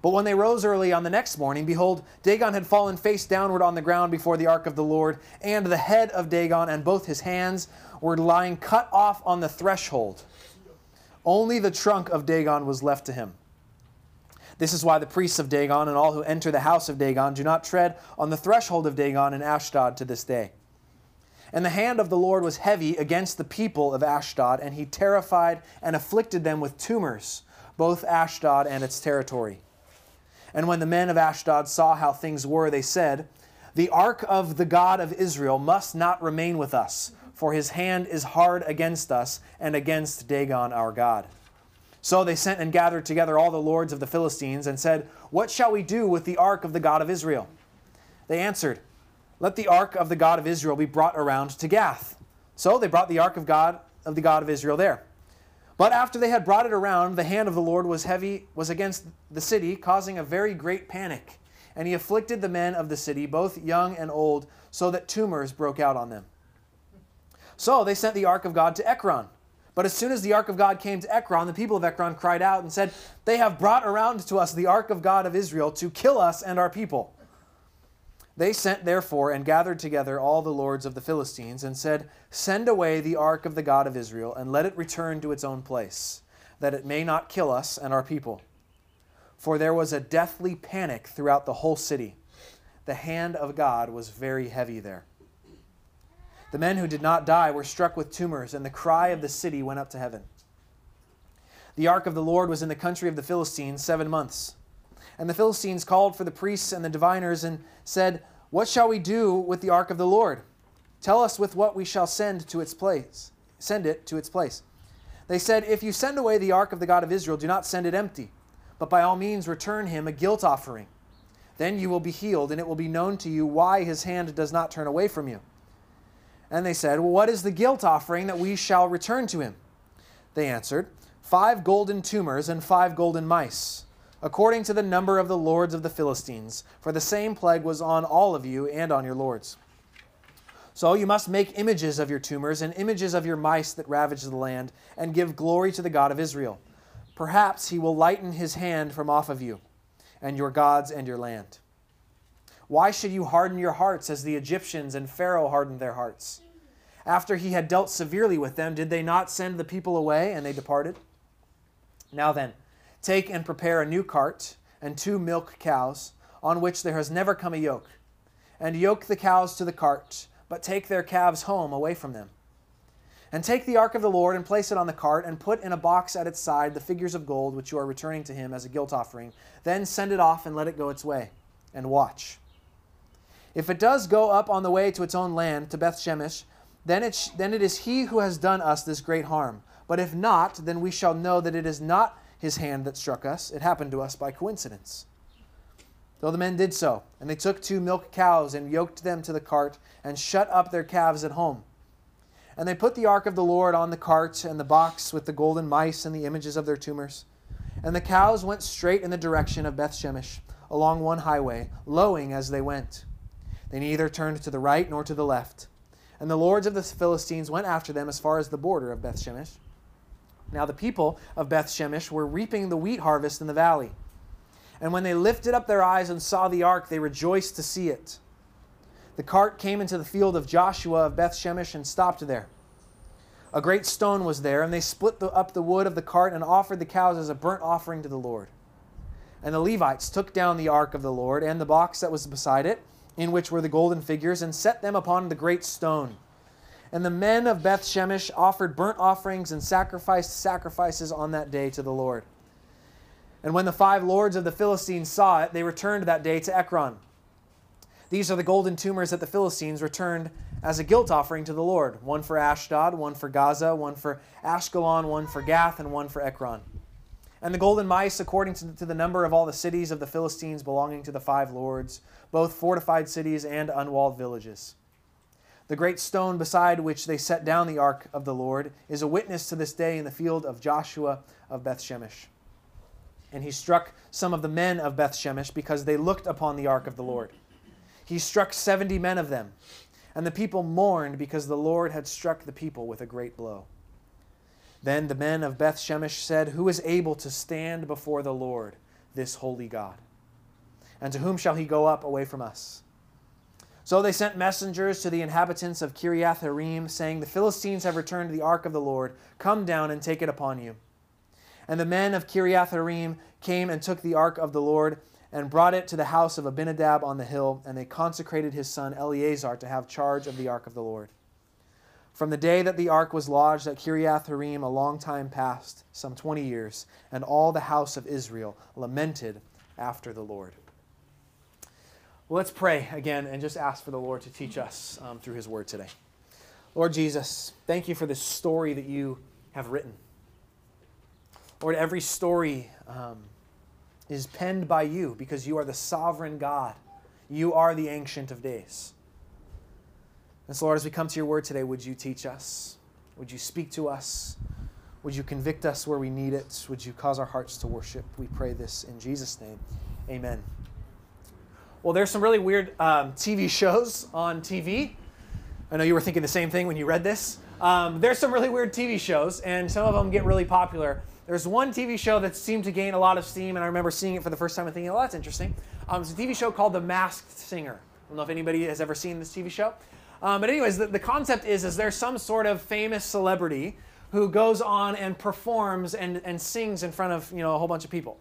But when they rose early on the next morning, behold, Dagon had fallen face downward on the ground before the ark of the Lord, and the head of Dagon and both his hands were lying cut off on the threshold. Only the trunk of Dagon was left to him. This is why the priests of Dagon and all who enter the house of Dagon do not tread on the threshold of Dagon in Ashdod to this day. And the hand of the Lord was heavy against the people of Ashdod, and he terrified and afflicted them with tumors, both Ashdod and its territory. And when the men of Ashdod saw how things were, they said, The ark of the God of Israel must not remain with us, for his hand is hard against us and against Dagon our God. So they sent and gathered together all the lords of the Philistines and said, What shall we do with the ark of the God of Israel? They answered, Let the ark of the God of Israel be brought around to Gath. So they brought the ark of God of the God of Israel there. But after they had brought it around, the hand of the Lord was heavy was against the city, causing a very great panic. And he afflicted the men of the city, both young and old, so that tumors broke out on them. So they sent the ark of God to Ekron. But as soon as the ark of God came to Ekron, the people of Ekron cried out and said, They have brought around to us the ark of God of Israel to kill us and our people. They sent therefore and gathered together all the lords of the Philistines and said, Send away the ark of the God of Israel and let it return to its own place, that it may not kill us and our people. For there was a deathly panic throughout the whole city. The hand of God was very heavy there. The men who did not die were struck with tumors, and the cry of the city went up to heaven. The ark of the Lord was in the country of the Philistines seven months. And the Philistines called for the priests and the diviners and said, What shall we do with the ark of the Lord? Tell us with what we shall send to its place. Send it to its place. They said, If you send away the ark of the God of Israel, do not send it empty, but by all means return him a guilt offering. Then you will be healed, and it will be known to you why his hand does not turn away from you. And they said, Well, what is the guilt offering that we shall return to him? They answered, Five golden tumors and five golden mice, according to the number of the lords of the Philistines, for the same plague was on all of you and on your lords. So you must make images of your tumors and images of your mice that ravage the land, and give glory to the God of Israel. Perhaps he will lighten his hand from off of you, and your gods and your land. Why should you harden your hearts as the Egyptians and Pharaoh hardened their hearts? After he had dealt severely with them, did they not send the people away and they departed? Now then, take and prepare a new cart and two milk cows, on which there has never come a yoke, and yoke the cows to the cart, but take their calves home away from them. And take the ark of the Lord and place it on the cart, and put in a box at its side the figures of gold which you are returning to him as a guilt offering. Then send it off and let it go its way, and watch. If it does go up on the way to its own land, to Beth Shemesh, then it, sh- then it is he who has done us this great harm. But if not, then we shall know that it is not his hand that struck us. It happened to us by coincidence. Though the men did so, and they took two milk cows and yoked them to the cart, and shut up their calves at home. And they put the ark of the Lord on the cart, and the box with the golden mice and the images of their tumors. And the cows went straight in the direction of Beth Shemesh, along one highway, lowing as they went. They neither turned to the right nor to the left. And the lords of the Philistines went after them as far as the border of Beth Shemesh. Now the people of Beth Shemesh were reaping the wheat harvest in the valley. And when they lifted up their eyes and saw the ark, they rejoiced to see it. The cart came into the field of Joshua of Beth Shemesh and stopped there. A great stone was there, and they split the, up the wood of the cart and offered the cows as a burnt offering to the Lord. And the Levites took down the ark of the Lord and the box that was beside it in which were the golden figures, and set them upon the great stone. And the men of Beth Shemesh offered burnt offerings and sacrificed sacrifices on that day to the Lord. And when the five lords of the Philistines saw it, they returned that day to Ekron. These are the golden tumors that the Philistines returned as a guilt offering to the Lord one for Ashdod, one for Gaza, one for Ashkelon, one for Gath, and one for Ekron. and the golden mice according to, the number of all the cities of the Philistines belonging to the five lords, both fortified cities and unwalled villages. The great stone beside which they set down the ark of the Lord is a witness to this day in the field of Joshua of Bethshemesh. And he struck some of the men of Bethshemesh because they looked upon the ark of the Lord. He struck seventy men of them, and the people mourned because the Lord had struck the people with a great blow. Then the men of Bethshemesh said, Who is able to stand before the Lord, this holy God? And to whom shall he go up away from us? So they sent messengers to the inhabitants of Kiriath Jearim, saying, The Philistines have returned the ark of the Lord. Come down and take it upon you. And the men of Kiriath Jearim came and took the ark of the Lord and brought it to the house of Abinadab on the hill, and they consecrated his son Eleazar to have charge of the ark of the Lord. From the day that the ark was lodged at Kiriath Jearim, a long time passed, some twenty years, and all the house of Israel lamented after the Lord. Well, let's pray again and just ask for the Lord to teach us um, through his word today. Lord Jesus, thank you for this story that you have written. Lord, every story um, is penned by you because you are the sovereign God. You are the Ancient of Days. And so, Lord, as we come to your word today, would you teach us? Would you speak to us? Would you convict us where we need it? Would you cause our hearts to worship? We pray this in Jesus' name. Amen. Well, there's some really weird um, TV shows on TV. I know you were thinking the same thing when you read this. Um, there's some really weird TV shows, and some of them get really popular. There's one TV show that seemed to gain a lot of steam, and I remember seeing it for the first time and thinking, oh, that's interesting. Um, it's a TV show called The Masked Singer. I don't know if anybody has ever seen this TV show. Um, but anyways, the, the concept is, is there's some sort of famous celebrity who goes on and performs and, and sings in front of you know a whole bunch of people.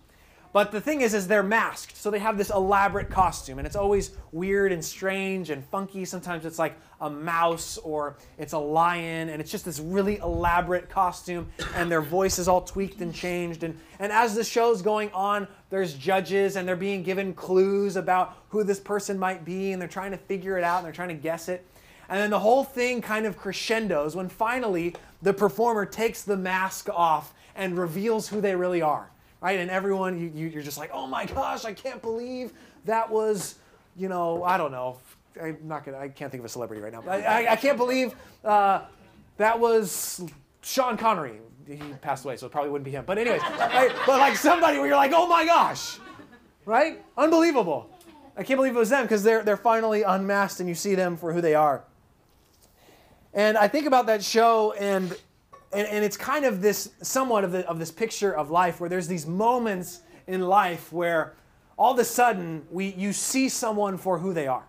But the thing is, is they're masked, so they have this elaborate costume, and it's always weird and strange and funky. Sometimes it's like a mouse or it's a lion, and it's just this really elaborate costume, and their voice is all tweaked and changed. And, and as the show's going on, there's judges, and they're being given clues about who this person might be, and they're trying to figure it out, and they're trying to guess it. And then the whole thing kind of crescendos when finally the performer takes the mask off and reveals who they really are right? And everyone, you, you, are just like, oh my gosh, I can't believe that was, you know, I don't know. I'm not gonna, I can't think of a celebrity right now. But I, I, I can't believe uh, that was Sean Connery. He passed away, so it probably wouldn't be him. But anyways, right? but like somebody where you're like, oh my gosh, right? Unbelievable. I can't believe it was them because they're, they're finally unmasked and you see them for who they are. And I think about that show and and, and it's kind of this somewhat of, the, of this picture of life where there's these moments in life where all of a sudden we, you see someone for who they are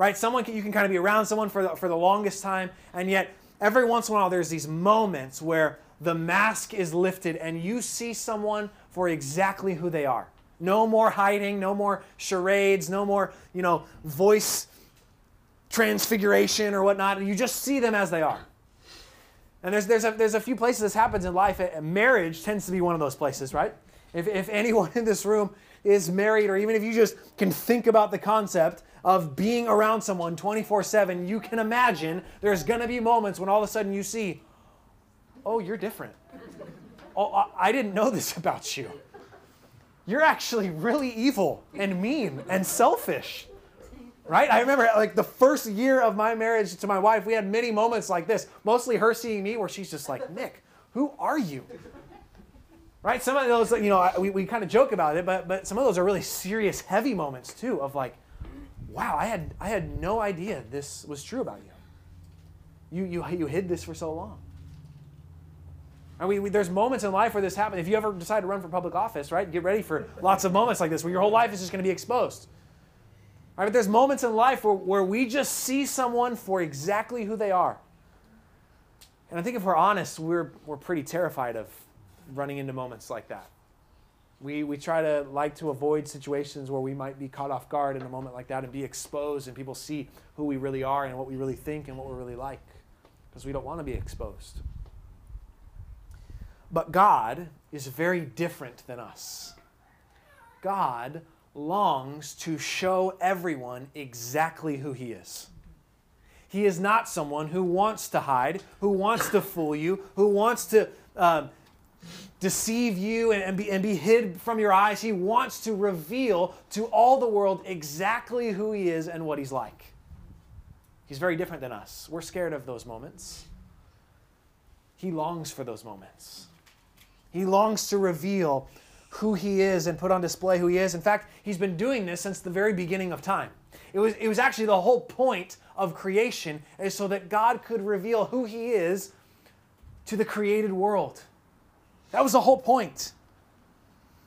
right? Someone can, you can kind of be around someone for the, for the longest time and yet every once in a while there's these moments where the mask is lifted and you see someone for exactly who they are. No more hiding no more charades no more you know voice transfiguration or whatnot. You just see them as they are and there's, there's, a, there's a few places this happens in life. Marriage tends to be one of those places, right? If, if anyone in this room is married, or even if you just can think about the concept of being around someone 24 7, you can imagine there's going to be moments when all of a sudden you see, oh, you're different. Oh, I didn't know this about you. You're actually really evil and mean and selfish right? I remember like the first year of my marriage to my wife, we had many moments like this. Mostly her seeing me where she's just like, Nick, who are you? Right? Some of those, you know, we, we kind of joke about it, but but some of those are really serious, heavy moments too of like, wow, I had I had no idea this was true about you. You you you hid this for so long. I mean, we, there's moments in life where this happens. If you ever decide to run for public office, right, get ready for lots of moments like this where your whole life is just going to be exposed. But there's moments in life where, where we just see someone for exactly who they are. And I think if we're honest, we're, we're pretty terrified of running into moments like that. We, we try to like to avoid situations where we might be caught off guard in a moment like that and be exposed and people see who we really are and what we really think and what we're really like because we don't want to be exposed. But God is very different than us. God longs to show everyone exactly who he is. He is not someone who wants to hide, who wants to fool you, who wants to um, deceive you and, and, be, and be hid from your eyes. He wants to reveal to all the world exactly who He is and what He's like. He's very different than us. We're scared of those moments. He longs for those moments. He longs to reveal who He is and put on display who He is. In fact, He's been doing this since the very beginning of time. It was, it was actually the whole point of creation, is so that God could reveal who He is to the created world. That was the whole point.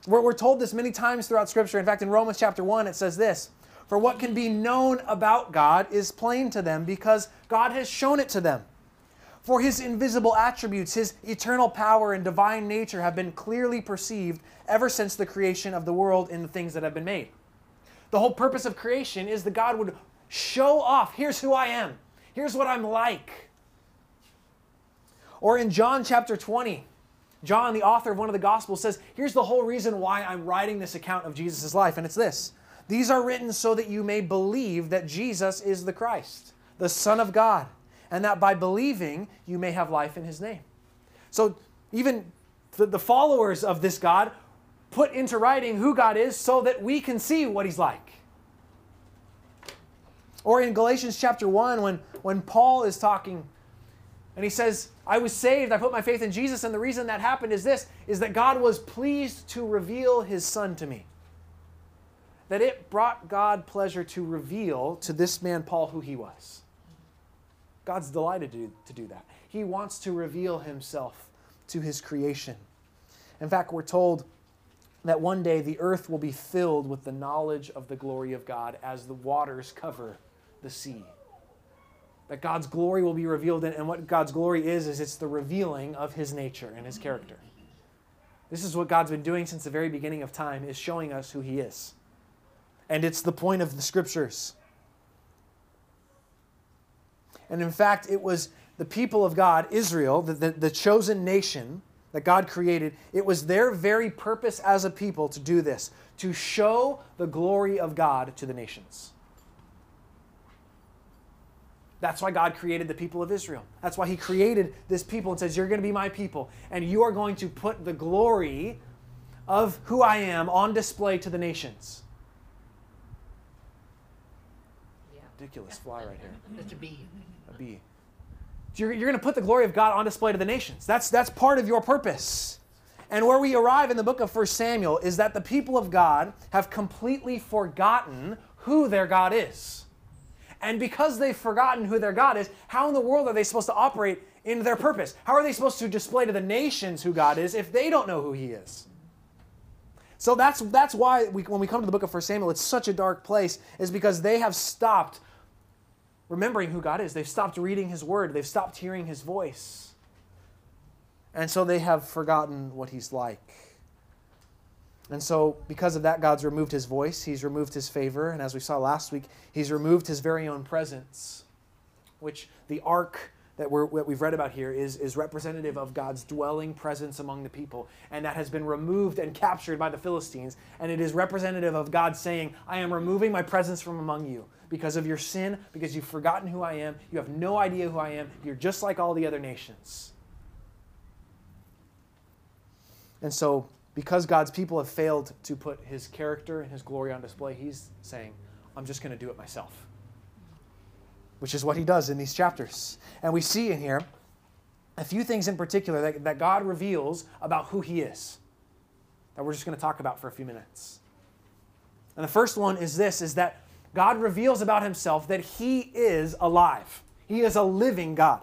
We're, we're told this many times throughout Scripture. In fact, in Romans chapter 1, it says this For what can be known about God is plain to them because God has shown it to them. For his invisible attributes, his eternal power and divine nature have been clearly perceived ever since the creation of the world in the things that have been made. The whole purpose of creation is that God would show off here's who I am, here's what I'm like. Or in John chapter 20, John, the author of one of the Gospels, says, Here's the whole reason why I'm writing this account of Jesus' life, and it's this These are written so that you may believe that Jesus is the Christ, the Son of God, and that by believing you may have life in his name. So, even the, the followers of this God put into writing who God is so that we can see what he's like. Or in Galatians chapter 1, when, when Paul is talking and he says, I was saved, I put my faith in Jesus, and the reason that happened is this is that God was pleased to reveal his son to me. That it brought God pleasure to reveal to this man Paul who he was. God's delighted to do, to do that. He wants to reveal himself to his creation. In fact, we're told that one day the earth will be filled with the knowledge of the glory of God as the waters cover the sea that God's glory will be revealed in. And what God's glory is, is it's the revealing of his nature and his character. This is what God's been doing since the very beginning of time, is showing us who he is. And it's the point of the scriptures. And in fact, it was the people of God, Israel, the, the, the chosen nation that God created, it was their very purpose as a people to do this, to show the glory of God to the nations. That's why God created the people of Israel. That's why He created this people and says, You're going to be my people, and you are going to put the glory of who I am on display to the nations. Yeah. Ridiculous fly right here. It's a bee. A bee. You're, you're going to put the glory of God on display to the nations. That's, that's part of your purpose. And where we arrive in the book of 1 Samuel is that the people of God have completely forgotten who their God is. And because they've forgotten who their God is, how in the world are they supposed to operate in their purpose? How are they supposed to display to the nations who God is if they don't know who He is? So that's, that's why we, when we come to the book of 1 Samuel, it's such a dark place, is because they have stopped remembering who God is. They've stopped reading His Word, they've stopped hearing His voice. And so they have forgotten what He's like. And so, because of that, God's removed his voice, he's removed his favor, and as we saw last week, he's removed his very own presence, which the ark that, we that we've read about here is, is representative of God's dwelling presence among the people, and that has been removed and captured by the Philistines. And it is representative of God saying, I am removing my presence from among you because of your sin, because you've forgotten who I am, you have no idea who I am, you're just like all the other nations. And so, because God's people have failed to put his character and his glory on display, he's saying, I'm just going to do it myself. Which is what he does in these chapters. And we see in here a few things in particular that, that God reveals about who he is that we're just going to talk about for a few minutes. And the first one is this is that God reveals about himself that he is alive. He is a living God.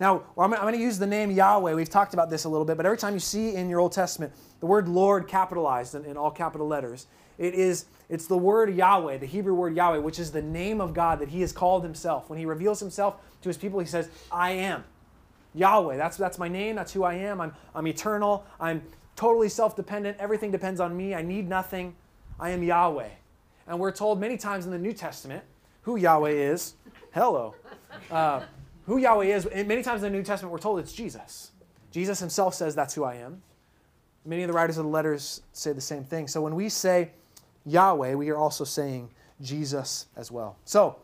Now, I'm going to use the name Yahweh. We've talked about this a little bit, but every time you see in your Old Testament the word Lord capitalized in, in all capital letters, it is it's the word Yahweh, the Hebrew word Yahweh, which is the name of God that He has called Himself. When He reveals Himself to His people, He says, "I am Yahweh." That's that's my name. That's who I am. I'm I'm eternal. I'm totally self-dependent. Everything depends on me. I need nothing. I am Yahweh. And we're told many times in the New Testament who Yahweh is. Hello. Uh, who Yahweh is, many times in the New Testament, we're told it's Jesus. Jesus himself says, That's who I am. Many of the writers of the letters say the same thing. So when we say Yahweh, we are also saying Jesus as well. So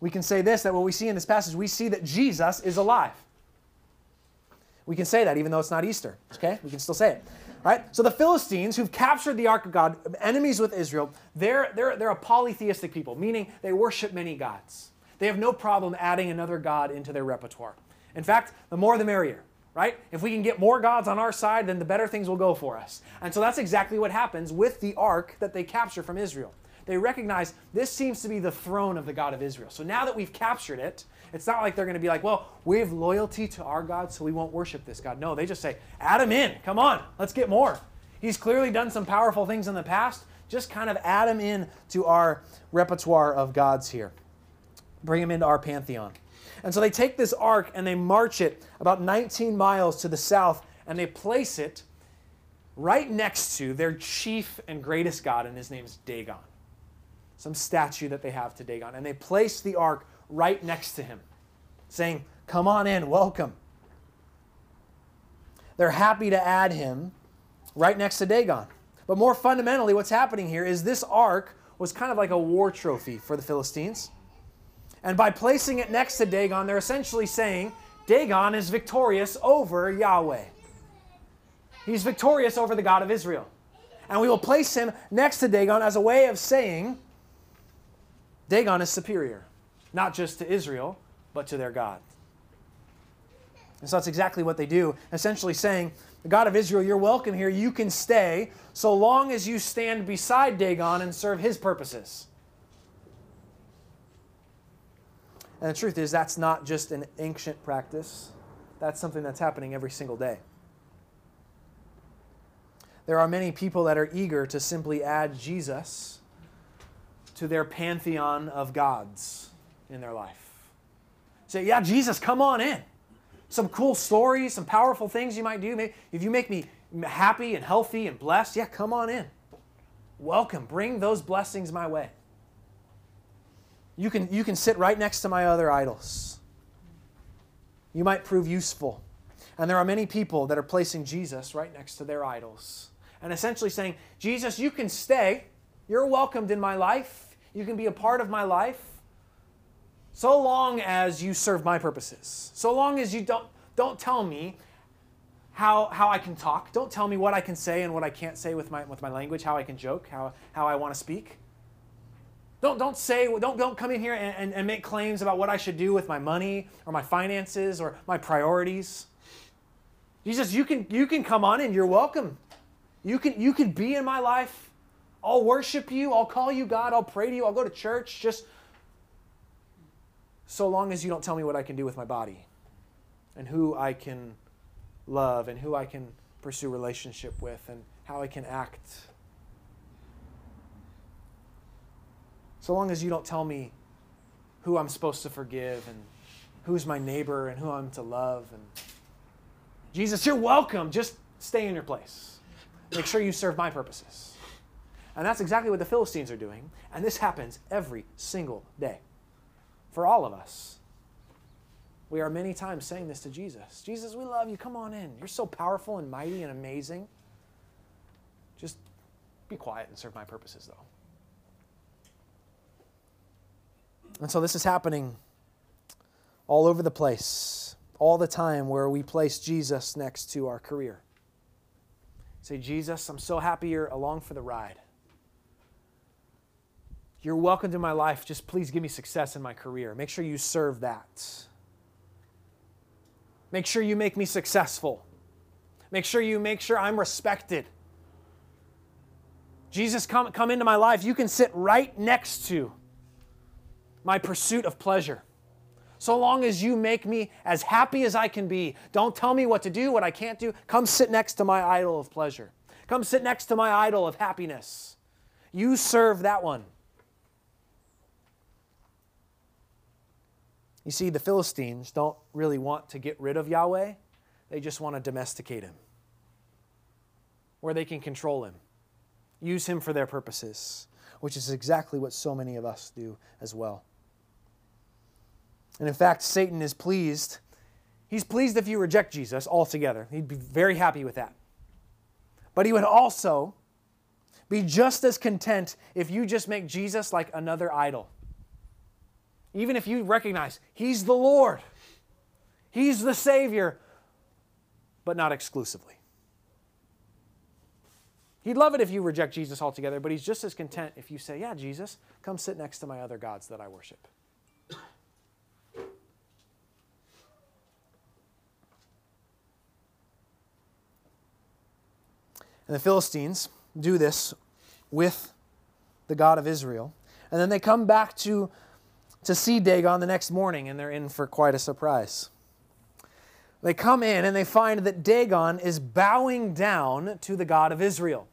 we can say this that what we see in this passage, we see that Jesus is alive. We can say that even though it's not Easter, okay? We can still say it. Right? So the Philistines who've captured the ark of God, enemies with Israel, they're, they're, they're a polytheistic people, meaning they worship many gods. They have no problem adding another god into their repertoire. In fact, the more the merrier, right? If we can get more gods on our side, then the better things will go for us. And so that's exactly what happens with the ark that they capture from Israel. They recognize this seems to be the throne of the God of Israel. So now that we've captured it, it's not like they're going to be like, well, we have loyalty to our God, so we won't worship this God. No, they just say, add him in. Come on, let's get more. He's clearly done some powerful things in the past. Just kind of add him in to our repertoire of gods here. Bring him into our pantheon. And so they take this ark and they march it about 19 miles to the south and they place it right next to their chief and greatest god, and his name's Dagon. Some statue that they have to Dagon. And they place the ark right next to him, saying, Come on in, welcome. They're happy to add him right next to Dagon. But more fundamentally, what's happening here is this ark was kind of like a war trophy for the Philistines. And by placing it next to Dagon, they're essentially saying Dagon is victorious over Yahweh. He's victorious over the God of Israel. And we will place him next to Dagon as a way of saying Dagon is superior not just to Israel, but to their God. And so that's exactly what they do, essentially saying, The God of Israel, you're welcome here. You can stay so long as you stand beside Dagon and serve his purposes. And the truth is, that's not just an ancient practice, that's something that's happening every single day. There are many people that are eager to simply add Jesus to their pantheon of gods in their life. Say, yeah, Jesus, come on in. Some cool stories, some powerful things you might do. Maybe if you make me happy and healthy and blessed, yeah, come on in. Welcome. Bring those blessings my way. You can, you can sit right next to my other idols. You might prove useful. And there are many people that are placing Jesus right next to their idols and essentially saying, Jesus, you can stay. You're welcomed in my life. You can be a part of my life so long as you serve my purposes, so long as you don't, don't tell me how, how I can talk, don't tell me what I can say and what I can't say with my, with my language, how I can joke, how, how I want to speak. Don't, don't say, don't, don't come in here and, and, and make claims about what I should do with my money or my finances or my priorities. Jesus, you can, you can come on in, you're welcome. You can, you can be in my life. I'll worship you. I'll call you God. I'll pray to you. I'll go to church. Just so long as you don't tell me what I can do with my body and who I can love and who I can pursue relationship with and how I can act. So long as you don't tell me who I'm supposed to forgive and who's my neighbor and who I'm to love and Jesus, you're welcome. Just stay in your place. Make sure you serve my purposes. And that's exactly what the Philistines are doing. And this happens every single day for all of us. We are many times saying this to Jesus Jesus, we love you. Come on in. You're so powerful and mighty and amazing. Just be quiet and serve my purposes, though. And so this is happening all over the place, all the time, where we place Jesus next to our career. Say, Jesus, I'm so happy you're along for the ride. You're welcome to my life. Just please give me success in my career. Make sure you serve that. Make sure you make me successful. Make sure you make sure I'm respected. Jesus, come, come into my life. You can sit right next to my pursuit of pleasure. So long as you make me as happy as I can be, don't tell me what to do, what I can't do. Come sit next to my idol of pleasure. Come sit next to my idol of happiness. You serve that one. You see, the Philistines don't really want to get rid of Yahweh, they just want to domesticate him, where they can control him, use him for their purposes, which is exactly what so many of us do as well. And in fact, Satan is pleased. He's pleased if you reject Jesus altogether. He'd be very happy with that. But he would also be just as content if you just make Jesus like another idol. Even if you recognize He's the Lord, He's the Savior, but not exclusively. He'd love it if you reject Jesus altogether, but he's just as content if you say, Yeah, Jesus, come sit next to my other gods that I worship. And the Philistines do this with the God of Israel. And then they come back to, to see Dagon the next morning, and they're in for quite a surprise. They come in and they find that Dagon is bowing down to the God of Israel.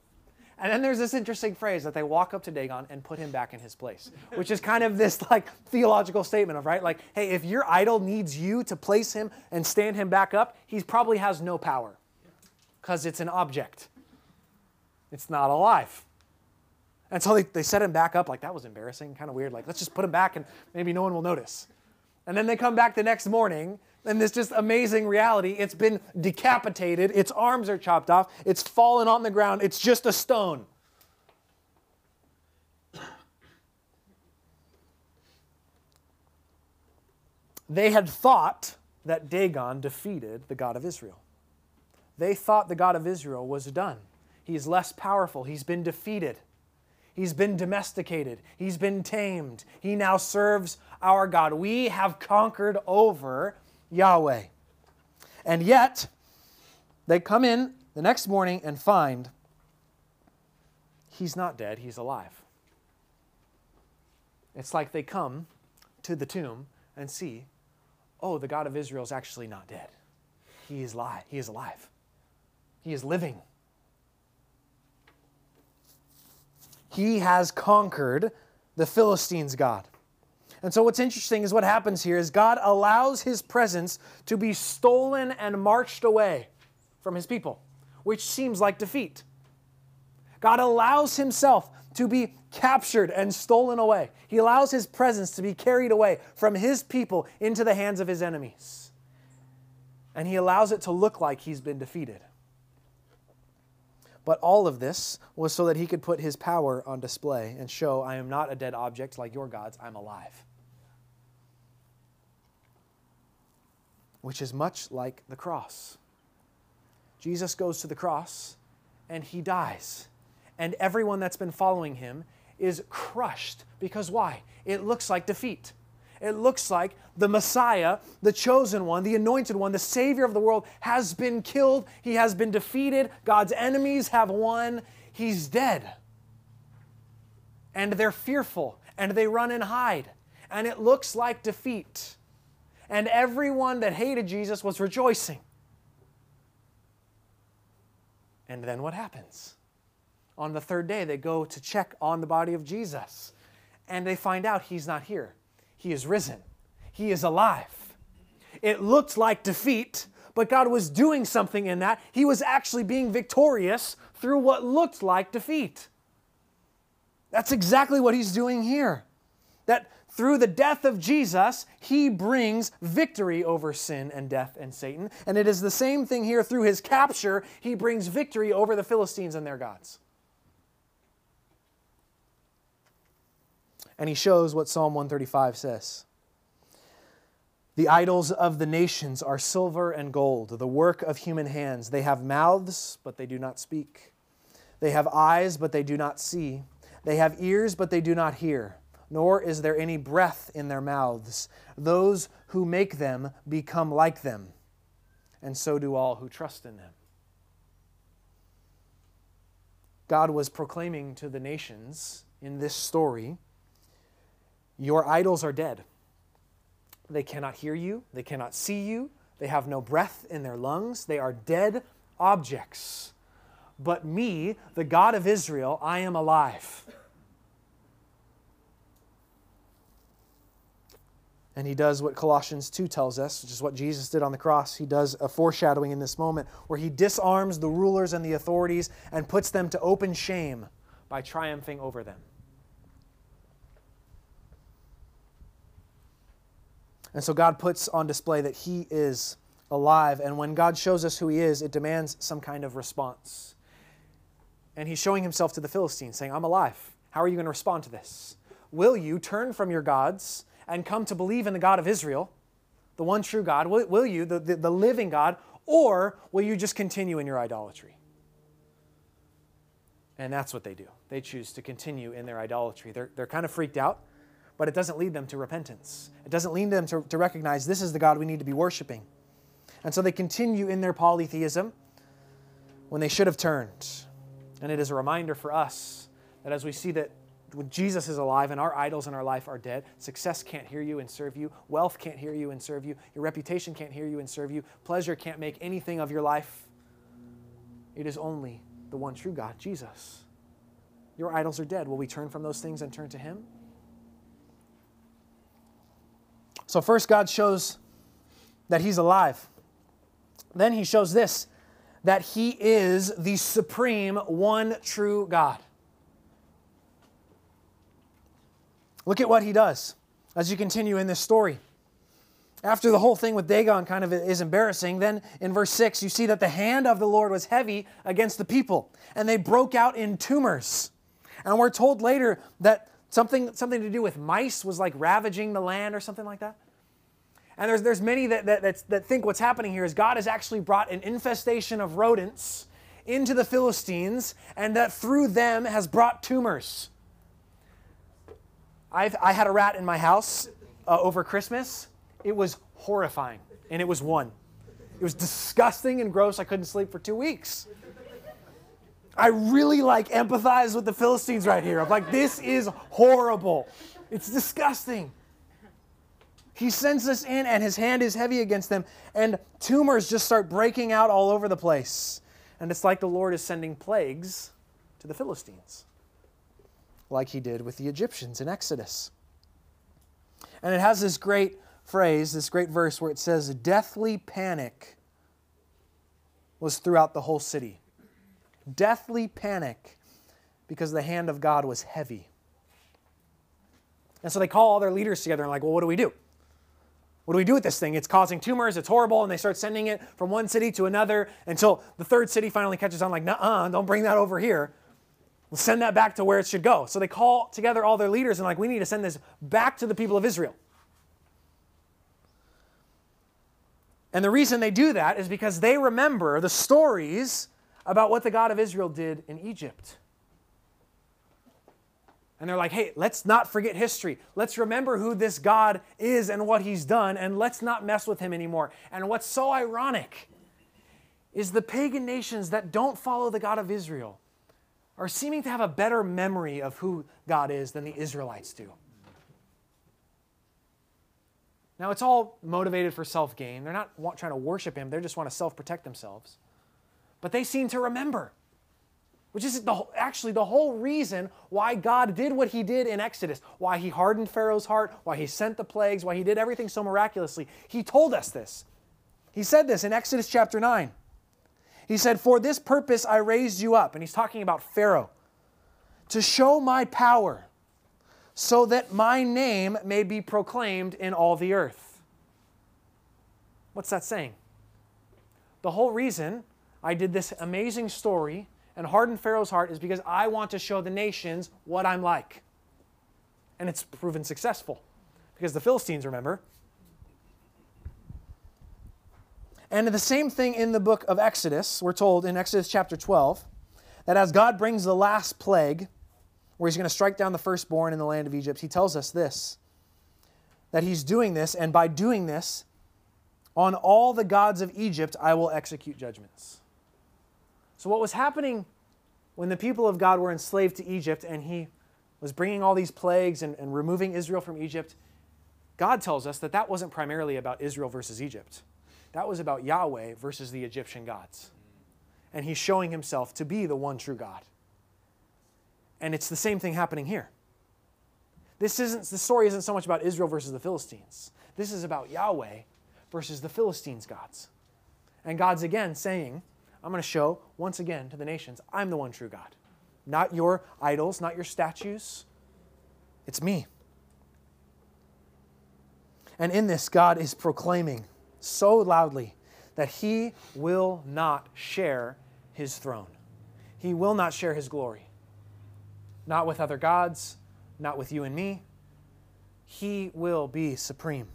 And then there's this interesting phrase that they walk up to Dagon and put him back in his place, which is kind of this like theological statement of, right? Like, hey, if your idol needs you to place him and stand him back up, he probably has no power because it's an object. It's not alive. And so they, they set him back up, like that was embarrassing, kind of weird. Like, let's just put him back and maybe no one will notice. And then they come back the next morning, and this just amazing reality it's been decapitated, its arms are chopped off, it's fallen on the ground, it's just a stone. They had thought that Dagon defeated the God of Israel. They thought the God of Israel was done. He's less powerful. He's been defeated. He's been domesticated. He's been tamed. He now serves our God. We have conquered over Yahweh. And yet, they come in the next morning and find he's not dead, he's alive. It's like they come to the tomb and see, oh, the God of Israel is actually not dead. He is alive. He is alive. He is living. He has conquered the Philistines' God. And so, what's interesting is what happens here is God allows his presence to be stolen and marched away from his people, which seems like defeat. God allows himself to be captured and stolen away. He allows his presence to be carried away from his people into the hands of his enemies. And he allows it to look like he's been defeated. But all of this was so that he could put his power on display and show, I am not a dead object like your gods, I'm alive. Which is much like the cross. Jesus goes to the cross and he dies. And everyone that's been following him is crushed. Because why? It looks like defeat it looks like the Messiah, the chosen one, the anointed one, the Savior of the world, has been killed. He has been defeated. God's enemies have won. He's dead. And they're fearful and they run and hide. And it looks like defeat. And everyone that hated Jesus was rejoicing. And then what happens? On the third day, they go to check on the body of Jesus and they find out he's not here. He is risen. He is alive. It looked like defeat, but God was doing something in that. He was actually being victorious through what looked like defeat. That's exactly what he's doing here. That through the death of Jesus, he brings victory over sin and death and Satan. And it is the same thing here through his capture, he brings victory over the Philistines and their gods. And he shows what Psalm 135 says. The idols of the nations are silver and gold, the work of human hands. They have mouths, but they do not speak. They have eyes, but they do not see. They have ears, but they do not hear. Nor is there any breath in their mouths. Those who make them become like them, and so do all who trust in them. God was proclaiming to the nations in this story your idols are dead. They cannot hear you, they cannot see you, they have no breath in their lungs, they are dead objects. But me, the God of Israel, I am alive. And he does what Colossians 2 tells us, which is what Jesus did on the cross. He does a foreshadowing in this moment where he disarms the rulers and the authorities and puts them to open shame by triumphing over them. And so God puts on display that He is alive. And when God shows us who He is, it demands some kind of response. And He's showing Himself to the Philistines, saying, I'm alive. How are you going to respond to this? Will you turn from your gods and come to believe in the God of Israel, the one true God? Will, will you, the, the, the living God, Or will you just continue in your idolatry? And that's what they do. They choose to continue in their idolatry. They're, they're kind of freaked out, but it doesn't lead them to repentance. It doesn't lead them to, to recognize this is the God we need to be worshiping. And so they continue in their polytheism when they should have turned. And it is a reminder for us that as we see that when Jesus is alive and our idols in our life are dead, success can't hear you and serve you, wealth can't hear you and serve you, your reputation can't hear you and serve you, pleasure can't make anything of your life. It is only the one true God, Jesus. Your idols are dead. Will we turn from those things and turn to Him? So, first, God shows that He's alive. Then He shows this that He is the supreme, one true God. Look at what he does as you continue in this story. After the whole thing with Dagon kind of is embarrassing, then in verse 6, you see that the hand of the Lord was heavy against the people, and they broke out in tumors. And we're told later that something, something to do with mice was like ravaging the land or something like that. And there's, there's many that, that, that think what's happening here is God has actually brought an infestation of rodents into the Philistines, and that through them has brought tumors. I've, I had a rat in my house uh, over Christmas. It was horrifying, and it was one. It was disgusting and gross. I couldn't sleep for two weeks. I really like empathize with the Philistines right here. I'm like, this is horrible. It's disgusting. He sends us in, and his hand is heavy against them, and tumors just start breaking out all over the place. And it's like the Lord is sending plagues to the Philistines like he did with the Egyptians in Exodus. And it has this great phrase, this great verse where it says, Deathly panic was throughout the whole city. Deathly panic because the hand of God was heavy. And so they call all their leaders together and, like, well, what do we do? What do we do with this thing? It's causing tumors, it's horrible, and they start sending it from one city to another until the third city finally catches on, like, nah, don't bring that over here. We'll send that back to where it should go. So they call together all their leaders and like, we need to send this back to the people of Israel. And the reason they do that is because they remember the stories about what the God of Israel did in Egypt. And they're like, hey, let's not forget history. Let's remember who this God is and what he's done, and let's not mess with him anymore. And what's so ironic is the pagan nations that don't follow the God of Israel are seeming to have a better memory of who God is than the Israelites do. Now, it's all motivated for self gain. They're not trying to worship Him, they just want to self protect themselves. But they seem to remember, which is the, actually the whole reason why God did what He did in Exodus, why He hardened Pharaoh's heart, why He sent the plagues, why He did everything so miraculously. He told us this. He said this in Exodus chapter 9. He said, For this purpose I raised you up. And he's talking about Pharaoh. To show my power, so that my name may be proclaimed in all the earth. What's that saying? The whole reason I did this amazing story and hardened Pharaoh's heart is because I want to show the nations what I'm like. And it's proven successful. Because the Philistines, remember, And the same thing in the book of Exodus, we're told in Exodus chapter 12, that as God brings the last plague, where he's going to strike down the firstborn in the land of Egypt, he tells us this that he's doing this, and by doing this, on all the gods of Egypt I will execute judgments. So, what was happening when the people of God were enslaved to Egypt and he was bringing all these plagues and, and removing Israel from Egypt? God tells us that that wasn't primarily about Israel versus Egypt. That was about Yahweh versus the Egyptian gods. And he's showing himself to be the one true God. And it's the same thing happening here. This isn't the story isn't so much about Israel versus the Philistines. This is about Yahweh versus the Philistines' gods. And God's again saying, I'm going to show once again to the nations, I'm the one true God. Not your idols, not your statues. It's me. And in this, God is proclaiming so loudly that he will not share his throne. He will not share his glory. Not with other gods, not with you and me. He will be supreme.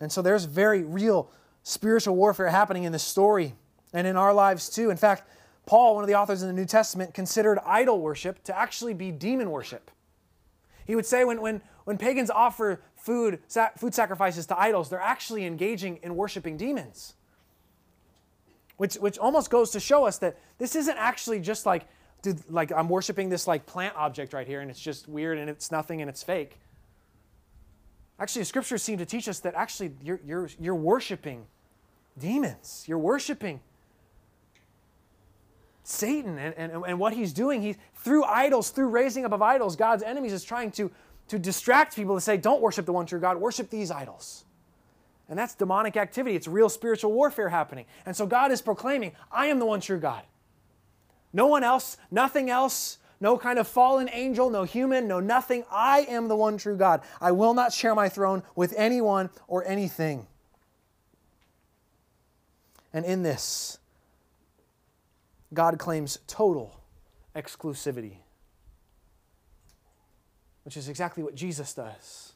And so there's very real spiritual warfare happening in this story and in our lives too. In fact, Paul, one of the authors in the New Testament, considered idol worship to actually be demon worship. He would say when, when, when pagans offer food, food sacrifices to idols, they're actually engaging in worshiping demons. Which, which almost goes to show us that this isn't actually just like, dude, like I'm worshiping this like plant object right here and it's just weird and it's nothing and it's fake. Actually, the scriptures seem to teach us that actually you're, you're, you're worshiping demons. You're worshiping Satan and, and, and what he's doing. He, through idols, through raising up of idols, God's enemies is trying to, to distract people to say, don't worship the one true God, worship these idols. And that's demonic activity. It's real spiritual warfare happening. And so God is proclaiming, I am the one true God. No one else, nothing else, no kind of fallen angel, no human, no nothing. I am the one true God. I will not share my throne with anyone or anything. And in this, God claims total exclusivity, which is exactly what Jesus does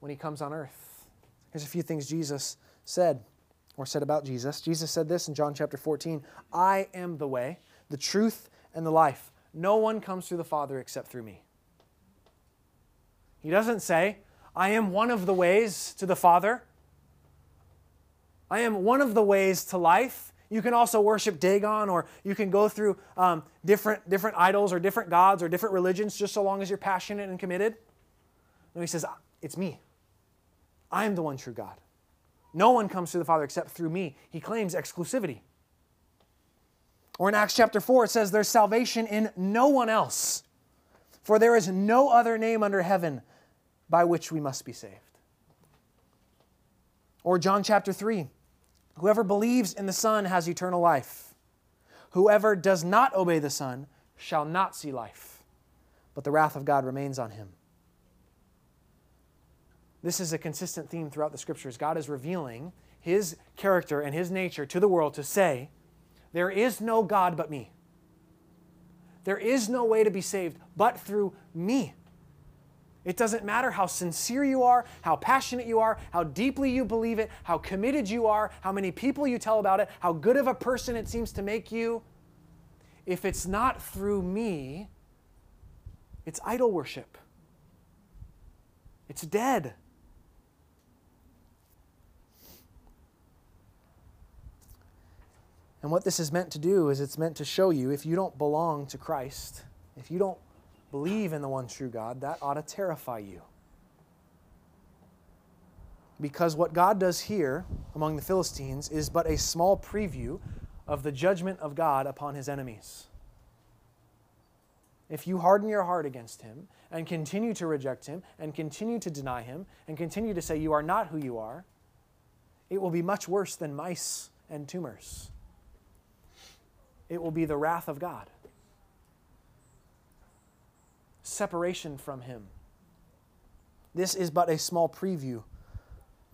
when he comes on earth. Here's a few things Jesus said or said about Jesus. Jesus said this in John chapter 14 I am the way, the truth, and the life. No one comes through the Father except through me. He doesn't say, I am one of the ways to the Father. I am one of the ways to life. You can also worship Dagon, or you can go through um, different, different idols or different gods or different religions just so long as you're passionate and committed. No, he says, It's me. I am the one true God. No one comes to the Father except through me. He claims exclusivity. Or in Acts chapter 4, it says, There's salvation in no one else, for there is no other name under heaven by which we must be saved. Or John chapter 3, Whoever believes in the Son has eternal life. Whoever does not obey the Son shall not see life, but the wrath of God remains on him. This is a consistent theme throughout the scriptures. God is revealing his character and his nature to the world to say, There is no God but me. There is no way to be saved but through me. It doesn't matter how sincere you are, how passionate you are, how deeply you believe it, how committed you are, how many people you tell about it, how good of a person it seems to make you. If it's not through me, it's idol worship. It's dead. And what this is meant to do is it's meant to show you if you don't belong to Christ, if you don't believe in the one true God, that ought to terrify you. Because what God does here among the Philistines is but a small preview of the judgment of God upon his enemies. If you harden your heart against him and continue to reject him and continue to deny him and continue to say you are not who you are, it will be much worse than mice and tumors. It will be the wrath of God separation from Him. This is but a small preview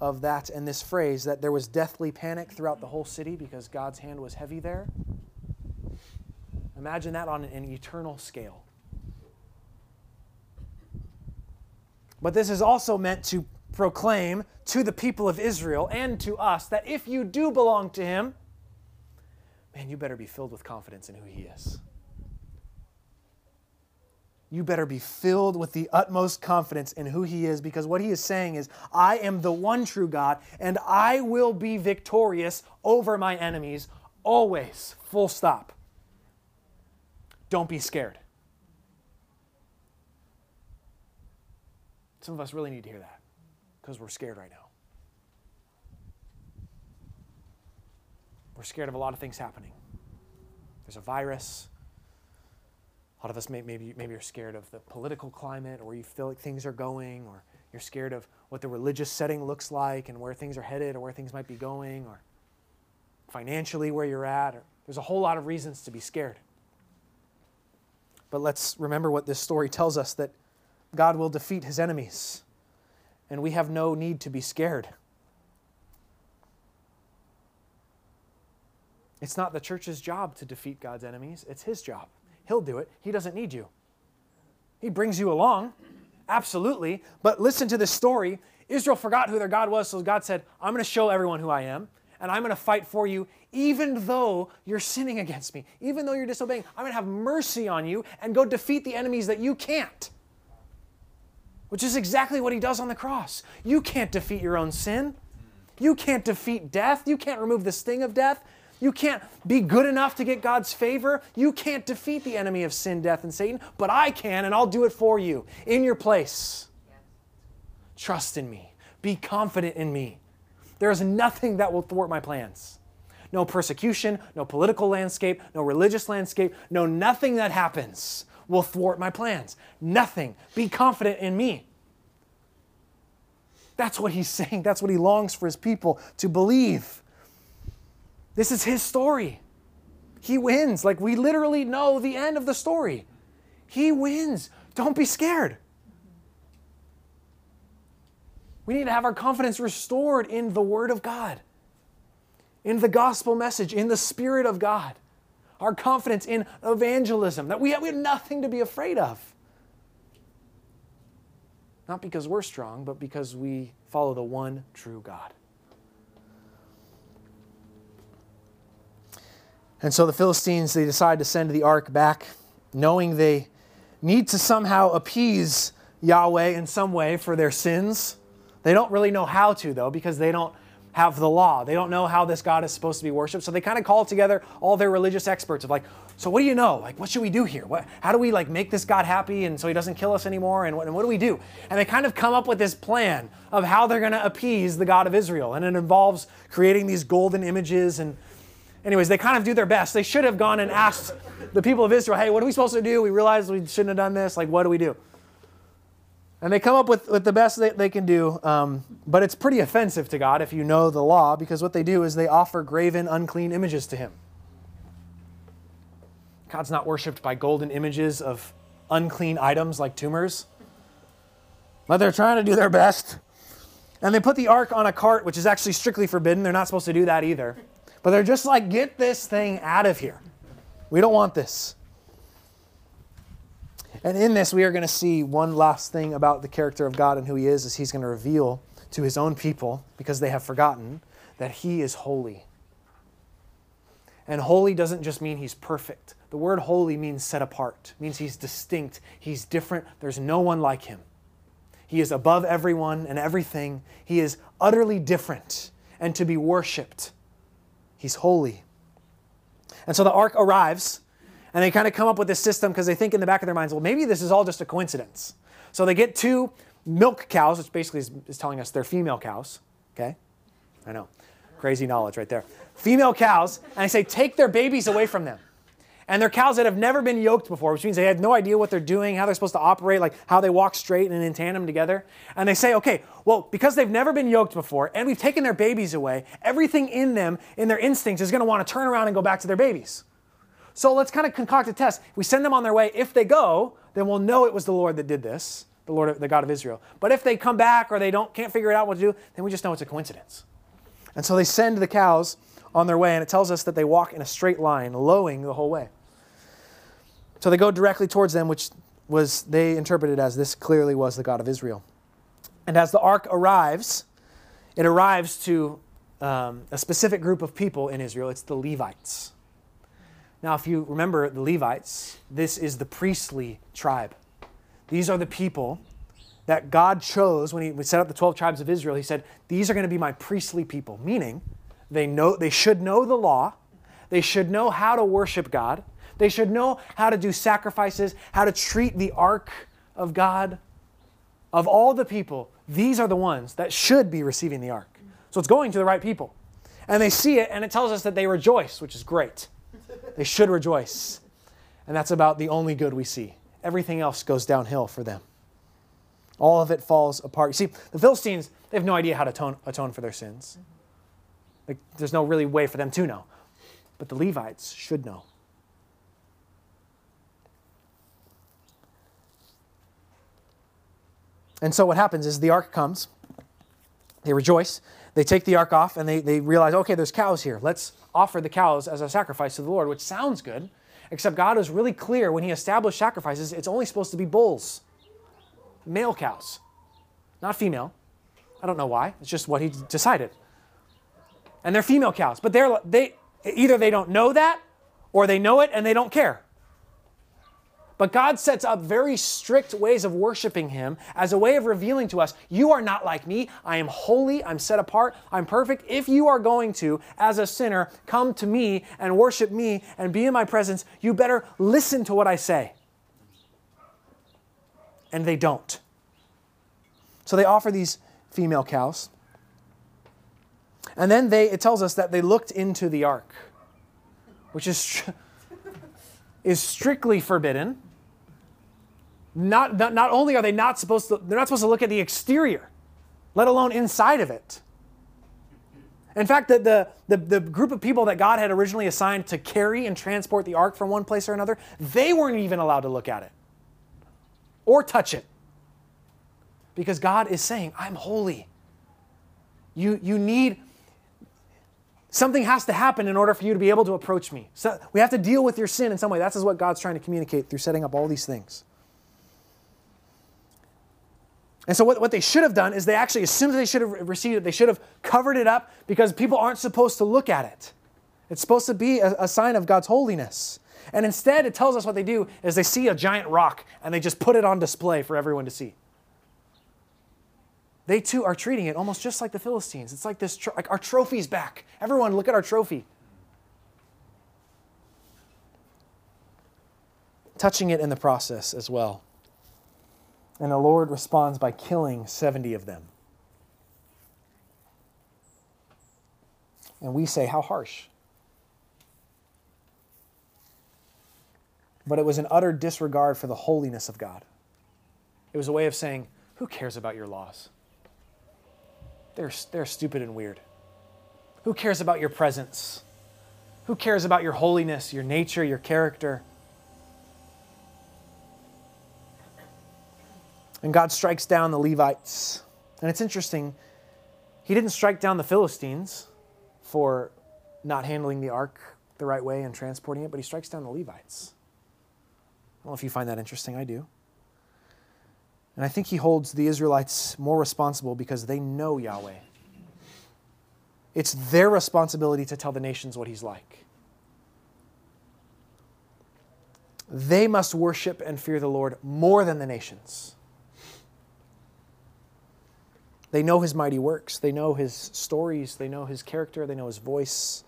of that and this phrase that there was deathly panic throughout the whole city because God's hand was heavy there. Imagine that on an eternal scale. But this is also meant to proclaim to the people of Israel and to us that if you do belong to Him, man, you better be filled with confidence in who He is you better be filled with the utmost confidence in who He is because what He is saying is, I am the one true God and I will be victorious over my enemies always. Full stop. Don't be scared. Some of us really need to hear that because we're scared right now. We're scared of a lot of things happening. There's a virus, lot of us may, maybe maybe you're scared of the political climate, or you feel like things are going, or you're scared of what the religious setting looks like and where things are headed, or where things might be going, or financially where you're at. Or, there's a whole lot of reasons to be scared. But let's remember what this story tells us that God will defeat his enemies, and we have no need to be scared. It's not the church's job to defeat God's enemies, it's his job. He'll do it. He doesn't need you. He brings you along, absolutely. But listen to this story. Israel forgot who their God was, so God said, I'm going to show everyone who I am, and I'm going to fight for you, even though you're sinning against me, even though you're disobeying. I'm going to have mercy on you and go defeat the enemies that you can't. Which is exactly what he does on the cross. You can't defeat your own sin. You can't defeat death. You can't remove the sting of death. You can't be good enough to get God's favor. You can't defeat the enemy of sin, death, and Satan, but I can, and I'll do it for you in your place. Trust in me. Be confident in me. There is nothing that will thwart my plans. No persecution, no political landscape, no religious landscape, no nothing that happens will thwart my plans. Nothing. Be confident in me. That's what he's saying. That's what he longs for his people to believe. This is his story. He wins. Like we literally know the end of the story. He wins. Don't be scared. We need to have our confidence restored in the Word of God, in the gospel message, in the Spirit of God. Our confidence in evangelism, that we have, we have nothing to be afraid of. Not because we're strong, but because we follow the one true God. And so the Philistines, they decide to send the ark back, knowing they need to somehow appease Yahweh in some way for their sins. They don't really know how to, though, because they don't have the law. They don't know how this God is supposed to be worshiped. So they kind of call together all their religious experts of like, so what do you know? Like, what should we do here? What, how do we like make this God happy and so he doesn't kill us anymore? And what, and what do we do? And they kind of come up with this plan of how they're going to appease the God of Israel. And it involves creating these golden images and anyways, they kind of do their best. They should have gone and asked the people of Israel, hey, what are we supposed to do? We realized we shouldn't have done this. Like, what do we do? And they come up with, with the best they, they can do, um, but it's pretty offensive to God if you know the law, because what they do is they offer graven, unclean images to Him. God's not worshiped by golden images of unclean items like tumors, but they're trying to do their best. And they put the ark on a cart, which is actually strictly forbidden. They're not supposed to do that either. But they're just like, get this thing out of here. We don't want this. And in this, we are going to see one last thing about the character of God and who He is, is He's going to reveal to His own people, because they have forgotten, that He is holy. And holy doesn't just mean He's perfect. The word holy means set apart, means He's distinct, He's different. There's no one like Him. He is above everyone and everything. He is utterly different and to be worshiped. He's holy. And so the ark arrives, and they kind of come up with this system because they think in the back of their minds, well, maybe this is all just a coincidence. So they get two milk cows, which basically is, is telling us they're female cows. Okay? I know. Crazy knowledge right there. Female cows, and I say, take their babies away from them. And they're cows that have never been yoked before, which means they have no idea what they're doing, how they're supposed to operate, like how they walk straight and in tandem together. And they say, okay, well, because they've never been yoked before and we've taken their babies away, everything in them, in their instincts, is going to want to turn around and go back to their babies. So let's kind of concoct a test. We send them on their way. If they go, then we'll know it was the Lord that did this, the Lord, the God of Israel. But if they come back or they don't can't figure it out what to do, then we just know it's a coincidence. And so they send the cows on their way, and it tells us that they walk in a straight line, lowing the whole way. So they go directly towards them, which was they interpreted as this clearly was the God of Israel. And as the ark arrives, it arrives to um, a specific group of people in Israel. It's the Levites. Now, if you remember the Levites, this is the priestly tribe. These are the people that God chose when He set up the 12 tribes of Israel. He said, These are going to be my priestly people, meaning they, know, they should know the law, they should know how to worship God, they should know how to do sacrifices, how to treat the ark of God. Of all the people, these are the ones that should be receiving the ark. So it's going to the right people. And they see it, and it tells us that they rejoice, which is great. They should rejoice. And that's about the only good we see. Everything else goes downhill for them. All of it falls apart. You see, the Philistines, they have no idea how to atone, atone for their sins. Like, there's no really way for them to know. But the Levites should know. And so what happens is the ark comes, they rejoice, they take the ark off, and they, they realize, okay, there's cows here. Let's offer the cows as a sacrifice to the Lord, which sounds good, except God was really clear when He established sacrifices, it's only supposed to be bulls, male cows, not female. I don't know why. It's just what he decided. And they're female cows, but they're they either they don't know that or they know it and they don't care. But God sets up very strict ways of worshiping Him as a way of revealing to us, you are not like me. I am holy. I'm set apart. I'm perfect. If you are going to, as a sinner, come to me and worship me and be in my presence, you better listen to what I say. And they don't. So they offer these female cows. And then they, it tells us that they looked into the ark, which is, is strictly forbidden not, not, not only are they not supposed to, they're not supposed to look at the exterior, let alone inside of it. In fact, the, the, the, the, group of people that God had originally assigned to carry and transport the ark from one place or another, they weren't even allowed to look at it or touch it. Because God is saying, I'm holy. You, you need, something has to happen in order for you to be able to approach me. So we have to deal with your sin in some way. That's what God's trying to communicate through setting up all these things. And so what, what they should have done is they actually, as soon as they should have received it, they should have covered it up because people aren't supposed to look at it. It's supposed to be a, a sign of God's holiness. And instead, it tells us what they do is they see a giant rock and they just put it on display for everyone to see. They too are treating it almost just like the Philistines. It's like this, like our trophy's back. Everyone, look at our trophy. Touching it in the process as well. And the Lord responds by killing 70 of them. And we say, How harsh. But it was an utter disregard for the holiness of God. It was a way of saying, Who cares about your laws? They're, they're stupid and weird. Who cares about your presence? Who cares about your holiness, your nature, your character? And God strikes down the Levites. And it's interesting, he didn't strike down the Philistines for not handling the ark the right way and transporting it, but he strikes down the Levites. I don't know if you find that interesting. I do. And I think he holds the Israelites more responsible because they know Yahweh. It's their responsibility to tell the nations what he's like. They must worship and fear the Lord more than the nations. They know his mighty works, they know his stories, they know his character, they know his voice.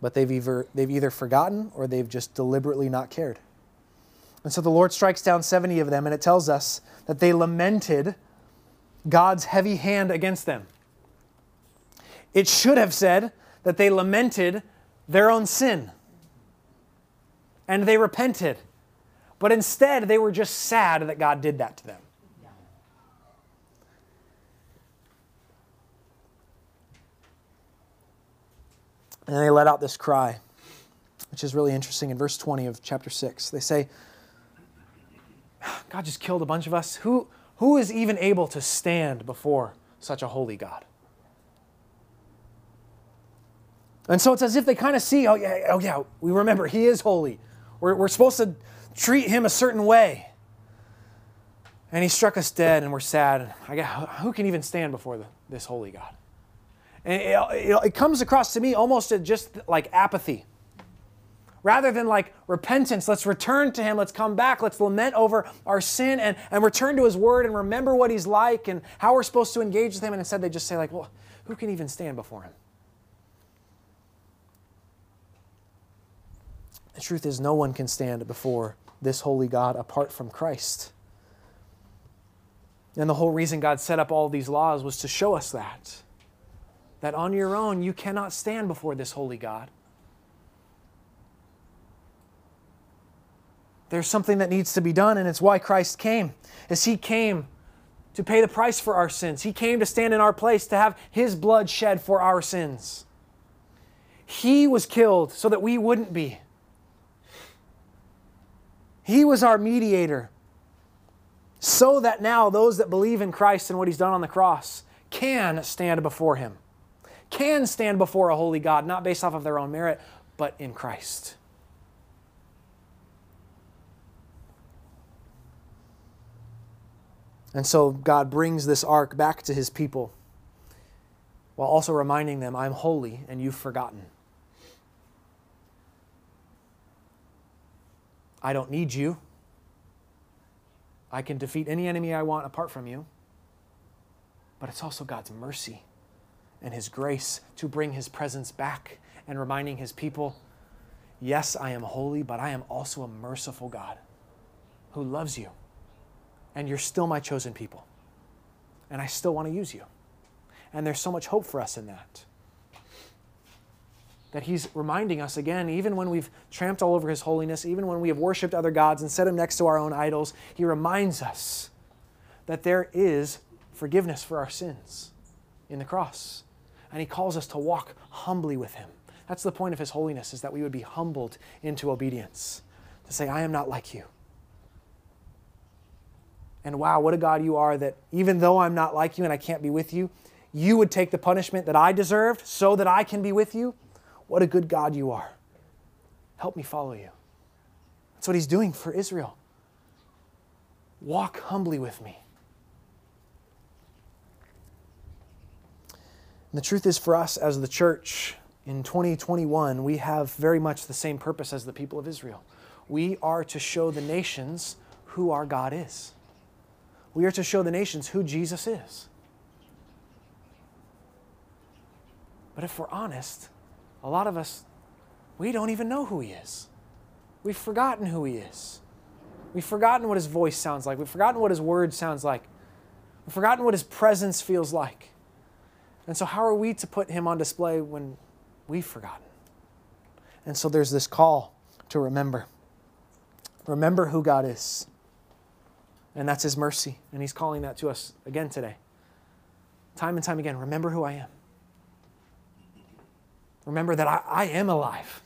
But they've either, they've either forgotten or they've just deliberately not cared. And so the Lord strikes down 70 of them, and it tells us that they lamented God's heavy hand against them. It should have said that they lamented their own sin and they repented. But instead, they were just sad that God did that to them. And they let out this cry, which is really interesting in verse 20 of chapter 6. They say, God just killed a bunch of us. Who, who is even able to stand before such a holy God? And so it's as if they kind of see, oh yeah, oh yeah, we remember he is holy. We're, we're supposed to treat him a certain way. And he struck us dead, and we're sad. I got, who can even stand before the, this holy God? And it, it, it comes across to me almost just like apathy. Rather than like repentance, let's return to Him, let's come back, let's lament over our sin and, and return to His Word and remember what He's like and how we're supposed to engage with Him. And instead, they just say, like, well, who can even stand before Him? The truth is, no one can stand before this holy God apart from Christ. And the whole reason God set up all these laws was to show us that that on your own you cannot stand before this holy God. There's something that needs to be done, and it's why Christ came. As He came to pay the price for our sins. He came to stand in our place, to have His blood shed for our sins. He was killed so that we wouldn't be. He was our mediator, so that now those that believe in Christ and what He's done on the cross can stand before Him can stand before a holy God, not based off of their own merit, but in Christ. And so God brings this ark back to his people while also reminding them, I'm holy and you've forgotten. I don't need you. I can defeat any enemy I want apart from you. But it's also God's mercy and His grace to bring His presence back and reminding His people yes, I am holy, but I am also a merciful God who loves you. And you're still my chosen people. And I still want to use you. And there's so much hope for us in that that he's reminding us again, even when we've tramped all over his holiness, even when we have worshiped other gods and set him next to our own idols, he reminds us that there is forgiveness for our sins in the cross. And he calls us to walk humbly with him. That's the point of his holiness, is that we would be humbled into obedience, to say, I am not like you. And wow, what a God you are that even though I'm not like you and I can't be with you, you would take the punishment that I deserved so that I can be with you. What a good God you are. Help me follow you. That's what he's doing for Israel. Walk humbly with me. And the truth is, for us as the church in 2021, we have very much the same purpose as the people of Israel. We are to show the nations who our God is. We are to show the nations who Jesus is. But if we're honest, a lot of us, we don't even know who He is. We've forgotten who He is. We've forgotten what His voice sounds like. We've forgotten what His word sounds like. We've forgotten what His presence feels like. And so, how are we to put Him on display when we've forgotten? And so, there's this call to remember. Remember who God is. And that's His mercy. And He's calling that to us again today. Time and time again, remember who I am. Remember that I, I am alive.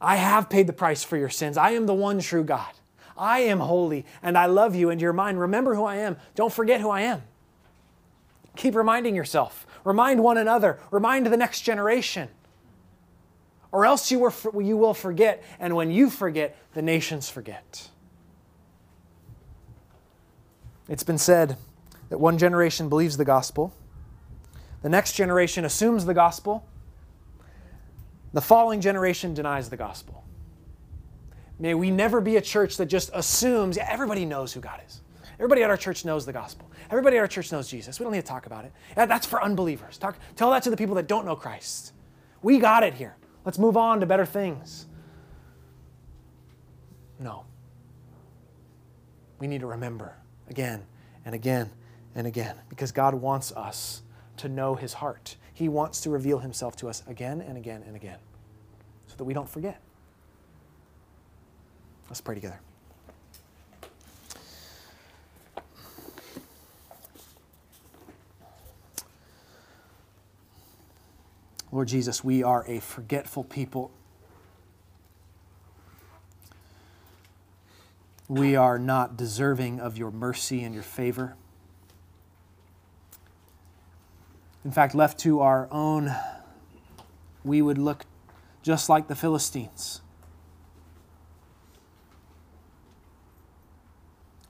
I have paid the price for your sins. I am the one true God. I am holy and I love you and you're mine. Remember who I am. Don't forget who I am. Keep reminding yourself. Remind one another. Remind the next generation. Or else you, were, you will forget. And when you forget, the nations forget. It's been said that one generation believes the gospel the next generation assumes the gospel. The following generation denies the gospel. May we never be a church that just assumes, yeah, everybody knows who God is. Everybody at our church knows the gospel. Everybody at our church knows Jesus. We don't need to talk about it. That's for unbelievers. Talk, tell that to the people that don't know Christ. We got it here. Let's move on to better things. No. We need to remember again and again and again because God wants us to know his heart. He wants to reveal himself to us again and again and again so that we don't forget. Let's pray together. Lord Jesus, we are a forgetful people. We are not deserving of your mercy and your favor. In fact, left to our own, we would look just like the Philistines.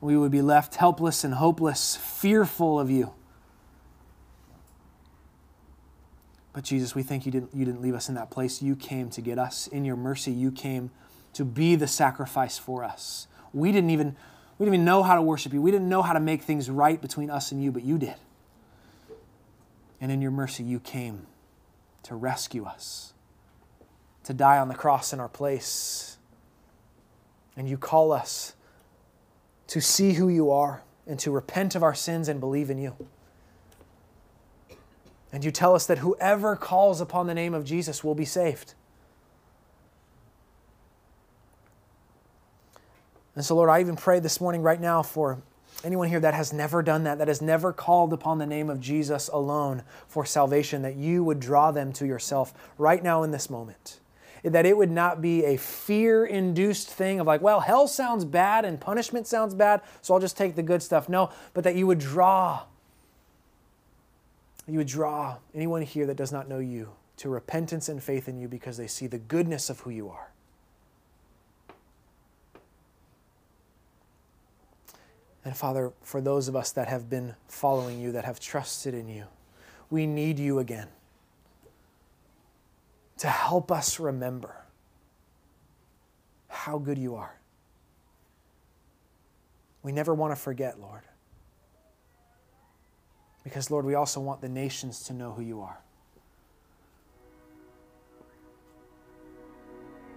We would be left helpless and hopeless, fearful of you. But Jesus, we thank you didn't, you didn't leave us in that place. You came to get us. In your mercy, you came to be the sacrifice for us. We didn't even, we didn't even know how to worship you. We didn't know how to make things right between us and you, but you did. And in your mercy, you came to rescue us, to die on the cross in our place. And you call us to see who you are and to repent of our sins and believe in you. And you tell us that whoever calls upon the name of Jesus will be saved. And so, Lord, I even pray this morning, right now, for anyone here that has never done that, that has never called upon the name of Jesus alone for salvation, that you would draw them to yourself right now in this moment. That it would not be a fear induced thing of like, well, hell sounds bad and punishment sounds bad, so I'll just take the good stuff. No, but that you would draw, you would draw anyone here that does not know you to repentance and faith in you because they see the goodness of who you are. And Father, for those of us that have been following you, that have trusted in you, we need you again to help us remember how good you are. We never want to forget, Lord. Because, Lord, we also want the nations to know who you are.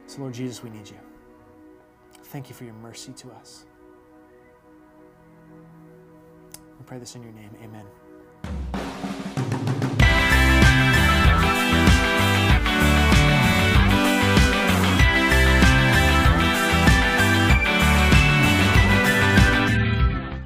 So, Lord Jesus, we need you. Thank you for your mercy to us. We pray this in your name. Amen.